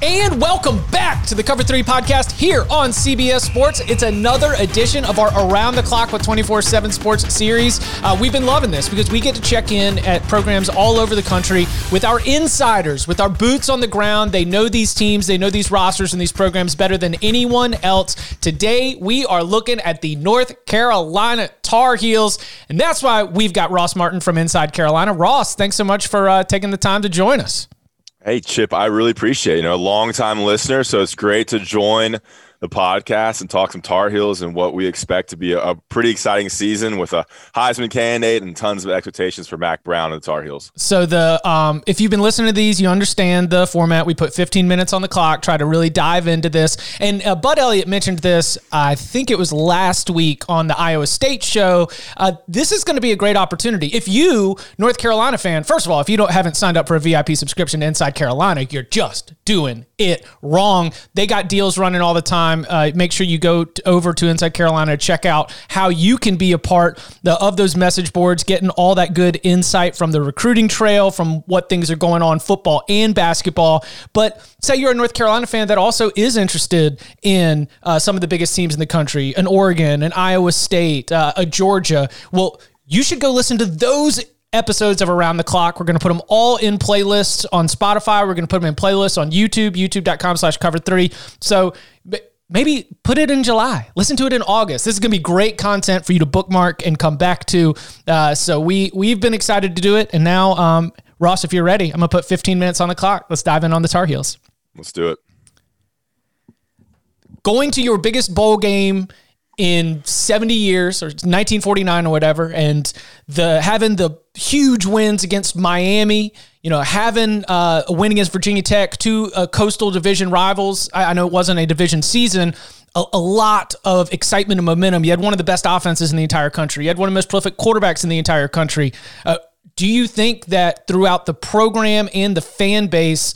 And welcome back to the Cover 3 podcast here on CBS Sports. It's another edition of our Around the Clock with 24 7 Sports series. Uh, we've been loving this because we get to check in at programs all over the country with our insiders, with our boots on the ground. They know these teams, they know these rosters and these programs better than anyone else. Today, we are looking at the North Carolina Tar Heels, and that's why we've got Ross Martin from Inside Carolina. Ross, thanks so much for uh, taking the time to join us. Hey, Chip, I really appreciate it. You know, a long time listener, so it's great to join the podcast and talk some Tar Heels and what we expect to be a, a, pretty exciting season with a Heisman candidate and tons of expectations for Mack Brown and the Tar Heels. So the um, if you've been listening to these, you understand the format. We put 15 minutes on the clock, try to really dive into this. And uh, Bud Elliott mentioned this. I think it was last week on the Iowa State show. Uh, this is going to be a great opportunity if you North Carolina fan. First of all, if you don't haven't signed up for a VIP subscription to Inside Carolina, you're just doing it wrong. They got deals running all the time. Uh, make sure you go over to Inside Carolina, check out how you can be a part the, of those message boards, getting all that good insight from the recruiting trail, from what things are going on, football and basketball. But say you're a North Carolina fan that also is interested in uh, some of the biggest teams in the country, an Oregon, an Iowa State, uh, a Georgia. Well, you should go listen to those episodes of Around the Clock. We're going to put them all in playlists on Spotify. We're going to put them in playlists on YouTube, youtube.com slash cover three. So maybe put it in July. Listen to it in August. This is going to be great content for you to bookmark and come back to. Uh, so we, we've been excited to do it. And now, um, Ross, if you're ready, I'm going to put 15 minutes on the clock. Let's dive in on the Tar Heels. Let's do it. Going to your biggest bowl game in 70 years or 1949 or whatever and the having the huge wins against Miami. You know having uh, a win against Virginia Tech two uh, coastal division rivals. I, I, know it wasn't a division season. A, a, lot of excitement and momentum. You had one of the best offenses in the entire country. You had one of the most prolific quarterbacks in the entire country. Uh, do you think that throughout the program and the fan base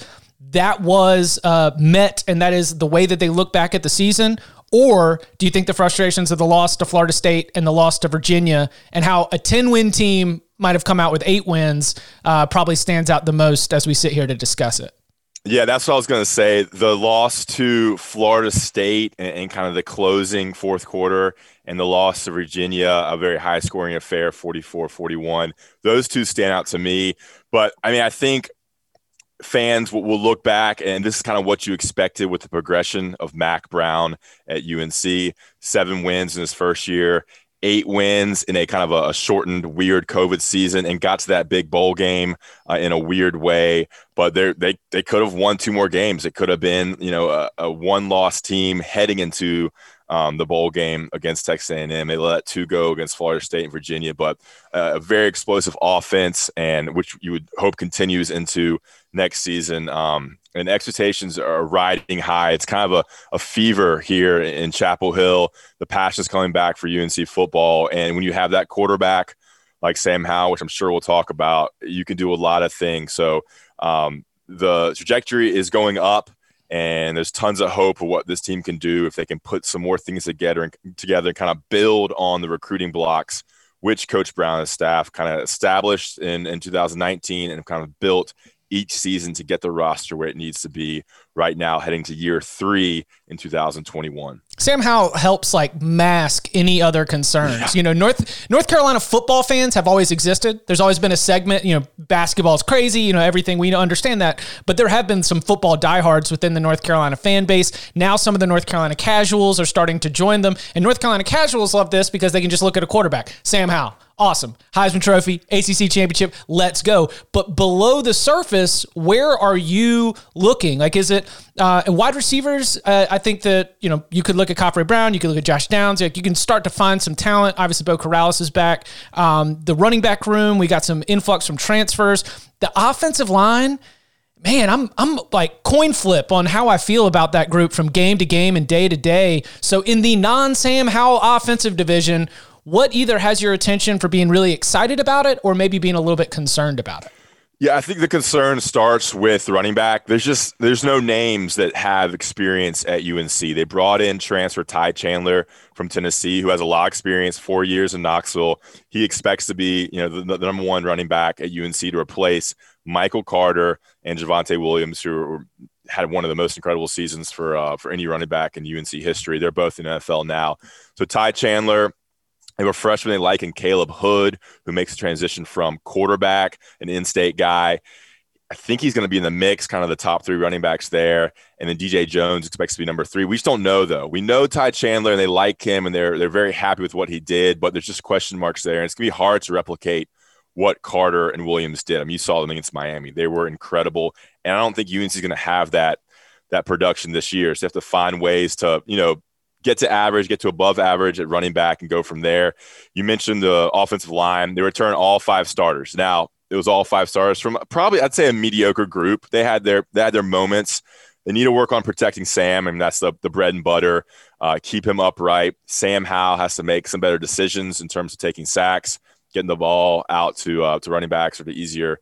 that was uh, met and that is the way that they look back at the season? Or do you think the frustrations of the loss to Florida State and the loss to Virginia and how a 10 win team might have come out with eight wins uh, probably stands out the most as we sit here to discuss it? Yeah, that's what I was going to say. The loss to Florida State and, and, kind of the closing fourth quarter and the loss to Virginia, a very high scoring affair, 44 41. Those two stand out to me. But I mean, I think fans will, will, look back, and this is kind of what you expected with the progression of Mack Brown at UNC. Seven wins in his first year, eight wins in a kind of a, a shortened, weird COVID season, and got to that big bowl game uh, in a weird way. But they they they could have won two more games. It could have been you know a, a one loss team heading into um, the bowl game against Texas A&M. They let two go against Florida State and Virginia, but uh, a very explosive offense, and which you would hope continues into next season. Um, and expectations are riding high. It's kind of a, a fever here in Chapel Hill. The passion's coming back for UNC football, and when you have that quarterback like Sam Howell, which I'm sure we'll talk about, you can do a lot of things. So um, the trajectory is going up and there's tons of hope of what this team can do if they can put some more things together and together and kind of build on the recruiting blocks which coach brown and his staff kind of established in, in 2019 and kind of built each season to get the roster where it needs to be right now, heading to year three in 2021. Sam Howell helps like mask any other concerns. Yeah. You know, North North Carolina football fans have always existed. There's always been a segment, you know, basketball's crazy, you know, everything we understand that. But there have been some football diehards within the North Carolina fan base. Now some of the North Carolina casuals are starting to join them. And North Carolina casuals love this because they can just look at a quarterback, Sam Howell. Awesome. Heisman Trophy, ACC Championship, let's go. But below the surface, where are you looking? Like, is it uh, wide receivers? Uh, I think that, you know, you could look at Khafre Brown, you could look at Josh Downs. Like, you can start to find some talent. Obviously, Beau Corrales is back. Um, the running back room, we got some influx from transfers. The offensive line, man, I'm I'm like coin flip on how I feel about that group from game to game and day to day. So in the non Sam Howell offensive division, what either has your attention for being really excited about it or maybe being a little bit concerned about it? Yeah, I think the concern starts with running back. There's just there's no names that have experience at UNC. They brought in transfer Ty Chandler from Tennessee, who has a lot of experience, four years in Knoxville. He expects to be, you know, the, the number one running back at UNC to replace Michael Carter and Javonte Williams, who had one of the most incredible seasons for uh, for any running back in UNC history. They're both in NFL now. So Ty Chandler they freshman they like in Caleb Hood, who makes the transition from quarterback, an in-state guy. I think he's going to be in the mix, kind of the top three running backs there. And then DJ Jones expects to be number three. We just don't know though. We know Ty Chandler and they like him and they're they're very happy with what he did, but there's just question marks there. And it's gonna be hard to replicate what Carter and Williams did. I mean, you saw them against Miami. They were incredible. And I don't think UNC is gonna have that that production this year. So they have to find ways to, you know, get to average, get to above average at running back, and go from there. You mentioned the offensive line; they return all five starters. Now it was all five stars from probably I'd say a mediocre group. They had their they had their moments. They need to work on protecting Sam. I mean, that's the, the bread and butter. Uh, keep him upright. Sam Howell has to make some better decisions in terms of taking sacks, getting the ball out to uh, to running backs or to easier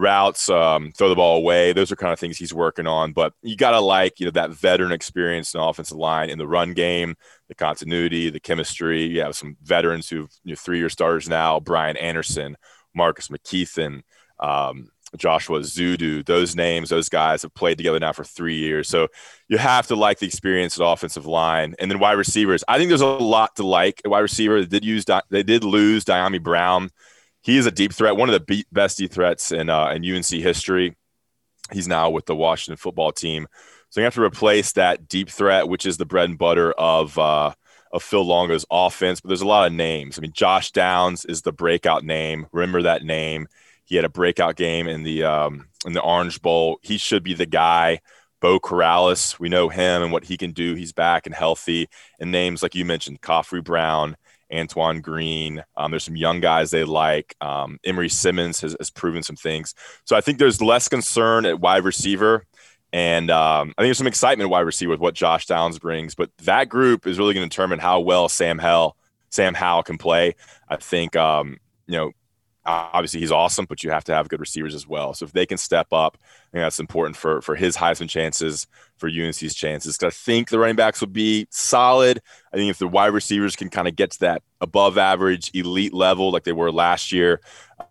routes, um, throw the ball away. Those are kind of things he's working on. But you got to like, you know, that veteran experience in the offensive line in the run game, the continuity, the chemistry. You have some veterans who've you know, three year starters now Brian Anderson, Marcus McKethan, um, Joshua Ezeudu. Those names, those guys have played together now for three years. So you have to like the experience at offensive line. And then wide receivers. I think there's a lot to like wide receiver. They did use, they did lose Dyami Brown he is a deep threat, one of the best deep threats in uh, in UNC history. He's now with the Washington football team, so you have to replace that deep threat, which is the bread and butter of uh, of Phil Longo's offense. But there's a lot of names. I mean, Josh Downs is the breakout name. Remember that name. He had a breakout game in the um, in the Orange Bowl. He should be the guy. Beau Corrales, we know him and what he can do. He's back and healthy. And names like you mentioned, Khafre Brown, Antoine Green. Um, there's some young guys they like. Um, Emery Simmons has, has, proven some things. So I think there's less concern at wide receiver. And um, I think there's some excitement at wide receiver with what Josh Downs brings. But that group is really going to determine how well Sam Hell, Sam Howell can play. I think, um, you know, obviously he's awesome, but you have to have good receivers as well. So if they can step up, I think that's important for for his Heisman chances, for UNC's chances. Because I think the running backs will be solid. I think if the wide receivers can kind of get to that above average elite level like they were last year,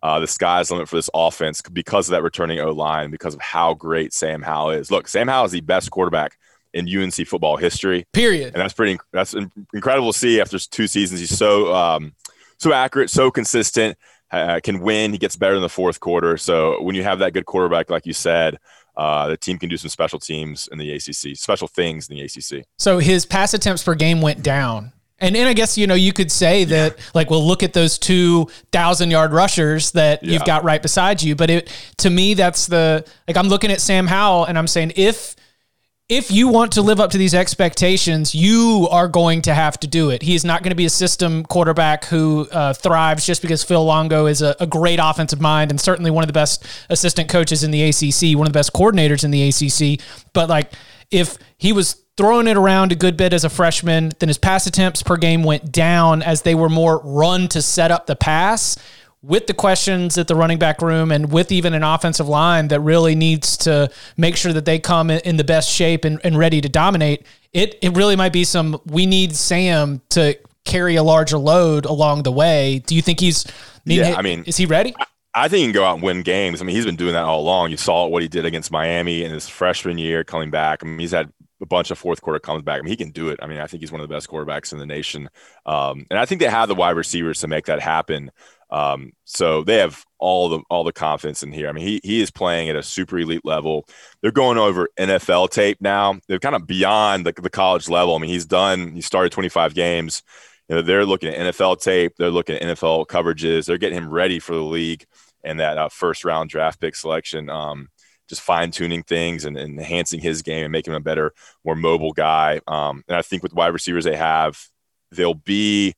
uh, the sky's the limit for this offense because of that returning O line, because of how great Sam Howell is. Look, Sam Howell is the best quarterback in UNC football history. Period. And that's pretty that's incredible to see after two seasons. He's so um, so accurate, so consistent uh, can win. He gets better in the fourth quarter. So when you have that good quarterback, like you said, uh, the team can do some special teams in the ACC, special things in the ACC. So his pass attempts per game went down. And and I guess you know you could say that yeah. like well look at those two thousand yard rushers that yeah. you've got right beside you, but it to me that's the like I'm looking at Sam Howell and I'm saying if if you want to live up to these expectations, you are going to have to do it. He is not going to be a system quarterback who uh, thrives just because Phil Longo is a, a, great offensive mind and certainly one of the best assistant coaches in the ACC, one of the best coordinators in the ACC. But like, if he was throwing it around a good bit as a freshman, then his pass attempts per game went down as they were more run to set up the pass with the questions at the running back room and with even an offensive line that really needs to make sure that they come in the best shape and, and ready to dominate, it it really might be some we need Sam to carry a larger load along the way. Do you think he's I mean, yeah, I mean is he ready? I think he can go out and win games. I mean, he's been doing that all along. You saw what he did against Miami in his freshman year coming back. I mean, he's had a bunch of fourth quarter comes back. I mean, he can do it. I mean, I think he's one of the best quarterbacks in the nation. Um, and I think they have the wide receivers to make that happen. Um, so they have all the all the confidence in here. I mean, he he is playing at a super elite level. They're going over NFL tape now. They're kind of beyond the, the college level. I mean, he's done. He started 25 games. You know, they're looking at NFL tape. They're looking at NFL coverages. They're getting him ready for the league and that uh, first round draft pick selection. Um, just fine tuning things and, and, enhancing his game and making him a better, more mobile guy. Um, and I think with wide receivers they have, they'll be.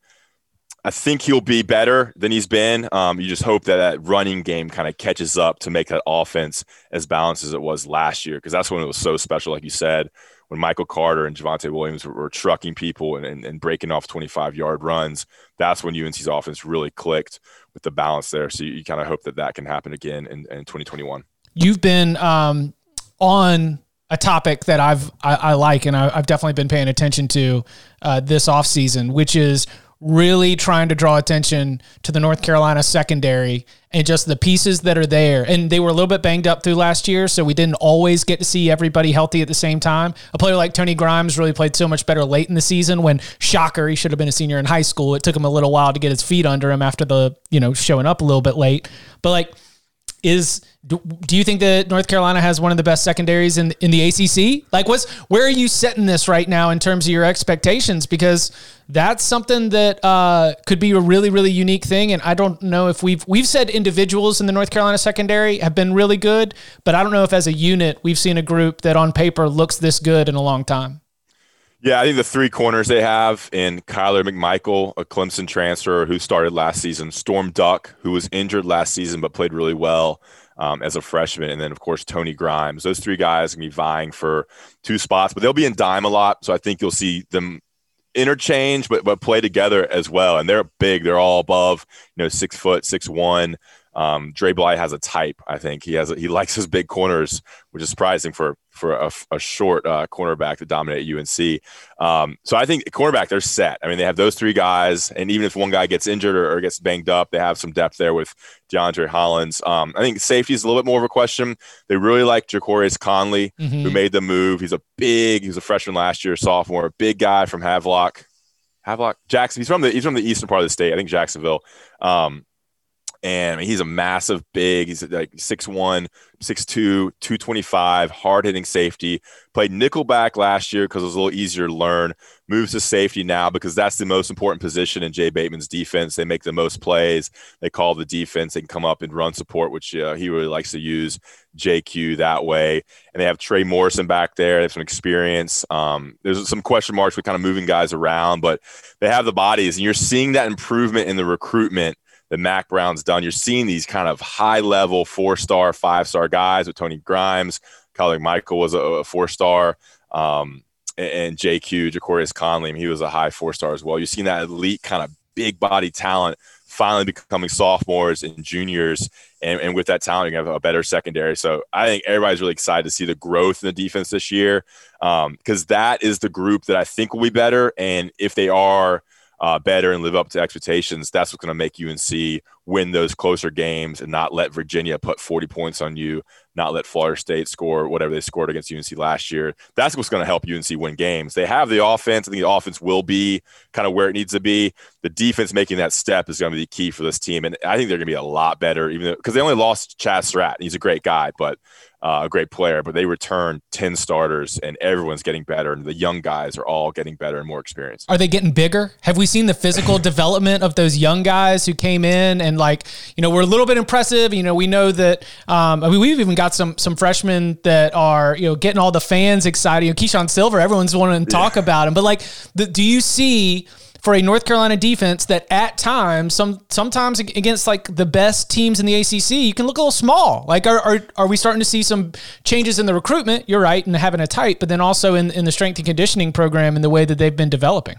I think he'll be better than he's been. Um, you just hope that that running game kind of catches up to make that offense as balanced as it was last year, because that's when it was so special, like you said, when Michael Carter and Javonte Williams were, were trucking people and, and, and, breaking off 25 yard runs. That's when UNC's offense really clicked with the balance there. So you, you kind of hope that that can happen again in, in 2021 you've been um, on a topic that I've I, I like and I, have definitely been paying attention to uh, this offseason, which is really trying to draw attention to the North Carolina secondary and just the pieces that are there. And they were a little bit banged up through last year, so we didn't always get to see everybody healthy at the same time. A player like Tony Grimes really played so much better late in the season when shocker, he should have been a senior in high school. It took him a little while to get his feet under him after the, you know, showing up a little bit late. But like is do, do you think that North Carolina has one of the best secondaries in in the ACC? Like, what's where are you setting this right now in terms of your expectations? Because that's something that uh, could be a really really unique thing. And I don't know if we've we've said individuals in the North Carolina secondary have been really good, but I don't know if as a unit we've seen a group that on paper looks this good in a long time. Yeah, I think the three corners they have in Kyler McMichael, a Clemson transfer who started last season, Storm Duck, who was injured last season but played really well um, as a freshman, and then of course Tony Grimes. Those three guys can be vying for two spots, but they'll be in dime a lot, so I think you'll see them interchange but but play together as well. And they're big; they're all above you know six foot, six one. Um, Dre Bly has a type. I think he has. A, he likes his big corners, which is surprising for for a, a short uh, cornerback to dominate UNC. Um, so I think cornerback they're set. I mean, they have those three guys, and even if one guy gets injured or, or gets banged up, they have some depth there with DeAndre Hollins. Um, I think safety is a little bit more of a question. They really like Ja'Qurious Conley, mm-hmm. who made the move. He's a big. He was a freshman last year, sophomore, big guy from Havelock. Havelock Jackson. He's from the he's from the eastern part of the state. I think Jacksonville. Um, and he's a massive big. He's like 6'1, 6'2, 225, hard hitting safety. Played nickelback last year because it was a little easier to learn. Moves to safety now because that's the most important position in Jay Bateman's defense. They make the most plays. They call the defense. They can come up and run support, which uh, he really likes to use JQ that way. And they have Trey Morrison back there. They have some experience. Um, there's some question marks with kind of moving guys around, but they have the bodies. And you're seeing that improvement in the recruitment that Mack Brown's done. You're seeing these kind of high level four star, five star guys with Tony Grimes. Kyler McMichael was a, a four star. Um, and JQ, Ja'Qurious Conley, he was a high four star as well. You're seeing that elite kind of big body talent finally becoming sophomores and juniors. And, and with that talent, you have a better secondary. So I think everybody's really excited to see the growth in the defense this year because um, that is the group that I think will be better. And if they are uh, better and live up to expectations, that's what's going to make UNC win those closer games and not let Virginia put 40 points on you, not let Florida State score whatever they scored against UNC last year. That's what's going to help UNC win games. They have the offense. I think the offense will be kind of where it needs to be. The defense making that step is going to be key for this team. And I think they're going to be a lot better, even because they only lost Chaz Surratt. He's a great guy, but uh, a great player, but they returned 10 starters and everyone's getting better. And the young guys are all getting better and more experienced. Are they getting bigger? Have we seen the physical development of those young guys who came in and like, you know, we're a little bit impressive. You know, we know that, um, I mean, we've even got some, some freshmen that are, you know, getting all the fans excited. You know, Keeshawn Silver, everyone's wanting to talk yeah. about him, but like, the, do you see, for a North Carolina defense that at times, some sometimes against like the best teams in the ACC, you can look a little small. Like, are, are, are we starting to see some changes in the recruitment? You're right, and having a tight, but then also in, in the strength and conditioning program and the way that they've been developing.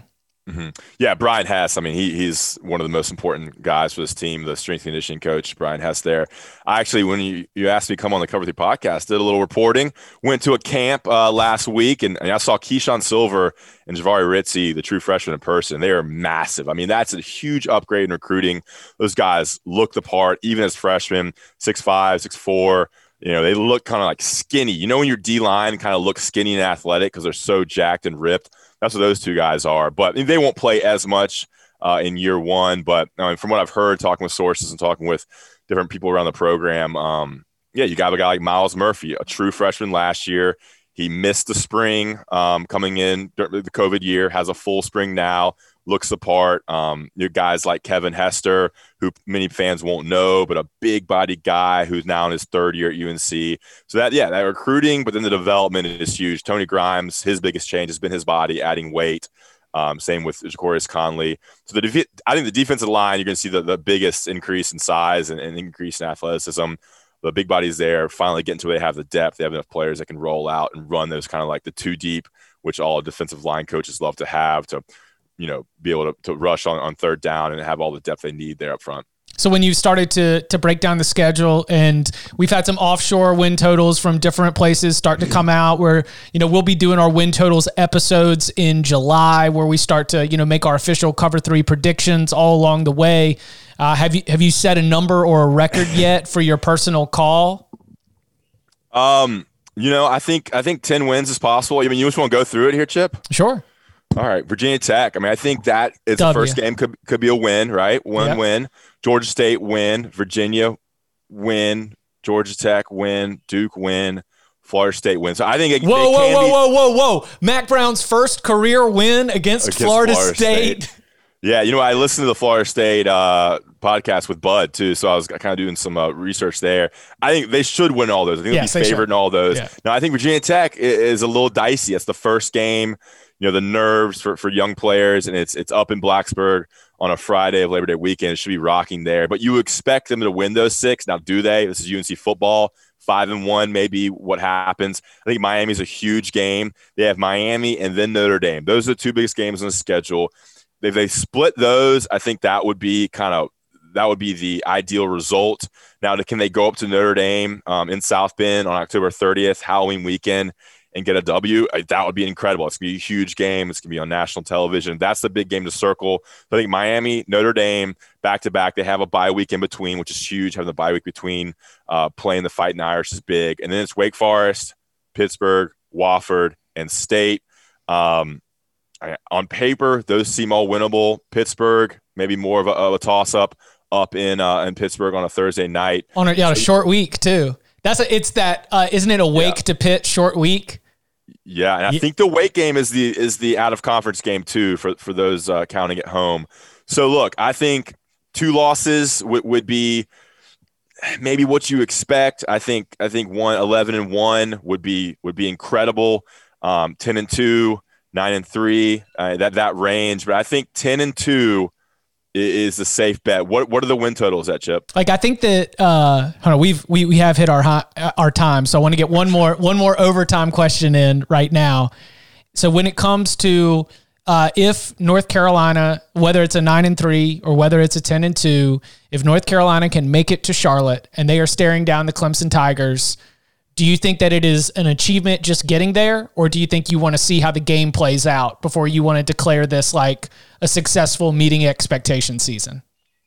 Mm-hmm. Yeah, Brian Hess. I mean, he, he's one of the most important guys for this team, the strength conditioning coach, Brian Hess there. I actually, when you, you asked me to come on the Cover 3 podcast, did a little reporting, went to a camp uh, last week, and, and, I saw Keeshawn Silver and Jahvaree Ritzie, the true freshman in person. They are massive. I mean, that's a huge upgrade in recruiting. Those guys look the part, even as freshmen, six five, six four. you know, they look kind of like skinny. You know, when your D line kind of looks skinny and athletic because they're so jacked and ripped. That's what those two guys are. But they won't play as much uh, in year one. But I mean, from what I've heard, talking with sources and talking with different people around the program, um, yeah, you got a guy like Myles Murphy, a true freshman last year. He missed the spring um, coming in the COVID year, has a full spring now looks the part. Um, you guys like Kevin Hester, who many fans won't know, but a big body guy who's now in his third year at UNC. So that yeah, that recruiting, but then the development is huge. Tony Grimes, his biggest change has been his body, adding weight. Um, same with Ja'Qurious Conley. So the I think the defensive line, you're going to see the, the biggest increase in size and, and increase in athleticism. The big bodies there finally getting to where they have the depth. They have enough players that can roll out and run those kind of like the two deep, which all defensive line coaches love to have to you know, be able to, to rush on, on third down and have all the depth they need there up front. So when you started to to break down the schedule, and we've had some offshore win totals from different places start to come out, where you know we'll be doing our win totals episodes in July, where we start to you know make our official cover three predictions all along the way. Uh, have you have you set a number or a record yet for your personal call? Um, you know, I think I think ten wins is possible. I mean, you just want to go through it here, Chip? Sure. All right, Virginia Tech. I mean, I think that is w. the first game could could be a win, right? One yep. win. Georgia State win. Virginia win. Georgia Tech win. Duke win. Florida State win. So I think it, whoa, it whoa, whoa, be, whoa, whoa, whoa! Mack Brown's first career win against, against Florida, Florida State. State. Yeah, you know, I listened to the Florida State uh, podcast with Bud too, so I was kind of doing some uh, research there. I think they should win all those. I think yes, they'll be favored in all those. Yeah. Now, I think Virginia Tech is a little dicey. It's the first game you know the nerves for, for young players, and it's it's up in Blacksburg on a Friday of Labor Day weekend. It should be rocking there. But you expect them to win those six. Now, do they? This is UNC football. Five and one, maybe what happens. I think Miami's a huge game. They have Miami and then Notre Dame. Those are the two biggest games on the schedule. If they split those, I think that would be kind of that would be the ideal result. Now, can they go up to Notre Dame um, in South Bend on October 30th, Halloween weekend? and get a W, that would be incredible. It's gonna be a huge game. It's gonna be on national television. That's the big game to circle. I think Miami, Notre Dame, back to back. They have a bye week in between, which is huge. Having the bye week between uh, playing the Fighting Irish is big, and then it's Wake Forest, Pittsburgh, Wofford, and State. Um, on paper, those seem all winnable. Pittsburgh, maybe more of a, of a toss up up in uh, in Pittsburgh on a Thursday night. On a, yeah, a short week too. That's a, it's that uh, isn't it a wake yeah. to pit short week? Yeah, and I think the Wake game is the is the out of conference game too for for those uh, counting at home. So look, I think two losses w- would be maybe what you expect. I think I think one 11 and 1 would be would be incredible. Um, 10 and 2, 9 and 3, uh, that that range, but I think 10 and 2 is a safe bet. What what are the win totals at Chip? Like I think that uh on, we've we we have hit our high, our time. So I want to get one more one more overtime question in right now. So when it comes to uh, if North Carolina, whether it's a nine and three or whether it's a ten and two, if North Carolina can make it to Charlotte and they are staring down the Clemson Tigers, do you think that it is an achievement just getting there, or do you think you want to see how the game plays out before you want to declare this like a successful meeting expectation season?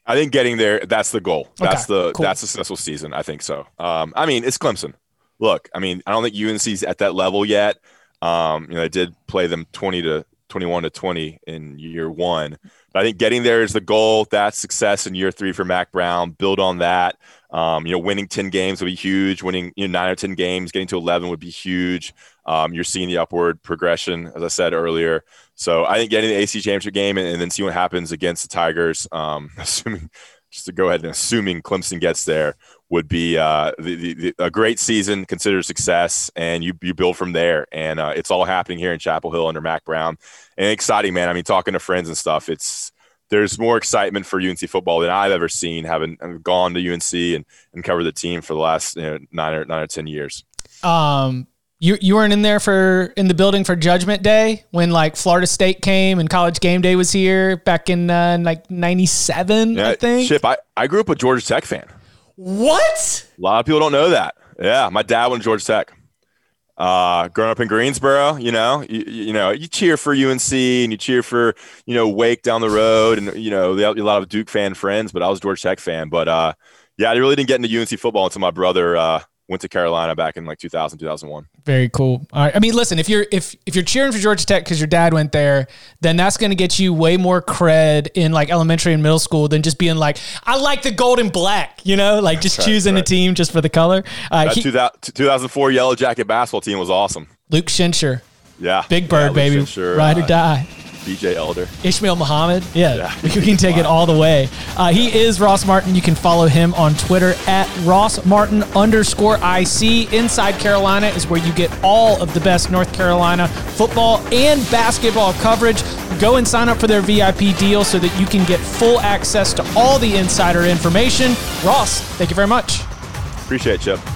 I think getting there, that's the goal. That's okay, the cool. that's a successful season. I think so. Um, I mean, it's Clemson. Look, I mean, I don't think UNC's at that level yet. Um, you know, they did play them twenty to twenty-one to twenty in year one. But I think getting there is the goal. That's success in year three for Mack Brown. Build on that. Um, you know, winning 10 games would be huge. Winning you know, nine or 10 games, getting to 11 would be huge. Um, you're seeing the upward progression, as I said earlier. So I think getting the AC championship game and, and then see what happens against the Tigers, um, assuming just to go ahead and assuming Clemson gets there, would be uh, the, the, the, a great season, considered success, and you, you build from there. And uh, it's all happening here in Chapel Hill under Mack Brown. And exciting, man. I mean, talking to friends and stuff, it's there's more excitement for UNC football than I've ever seen, having gone to UNC and, and covered the team for the last you know, nine or nine or ten years. Um, You you weren't in there for in the building for Judgment Day when like Florida State came and College Game Day was here back in uh, like '97, Yeah, I think. Chip, I, I grew up a Georgia Tech fan. What? A lot of people don't know that. Yeah, my dad went to Georgia Tech. Uh, growing up in Greensboro, you know, you, you know, you cheer for UNC and you cheer for you know Wake down the road, and you know, a lot of Duke fan friends. But I was a Georgia Tech fan. But uh, yeah, I really didn't get into UNC football until my brother uh, went to Carolina back in like 2000, 2001. Very cool. All right. I mean, listen, if you're if if you're cheering for Georgia Tech because your dad went there, then that's going to get you way more cred in like elementary and middle school than just being like, I like the gold and black, you know, like just right, choosing right. a team just for the color. Uh, That he- 2000, 2004 Yellow Jacket basketball team was awesome. Luke Schenscher, Yeah, Big Bird, Yeah, baby, ride or uh, die. BJ Elder. Isma'il Muhammad. Yeah, Yeah. we can take it all the way. Uh, he is Ross Martin. You can follow him on Twitter at Ross Martin underscore IC. Inside Carolina is where you get all of the best North Carolina football and basketball coverage. Go and sign up for their VIP deal so that you can get full access to all the insider information. Ross, thank you very much. Appreciate it,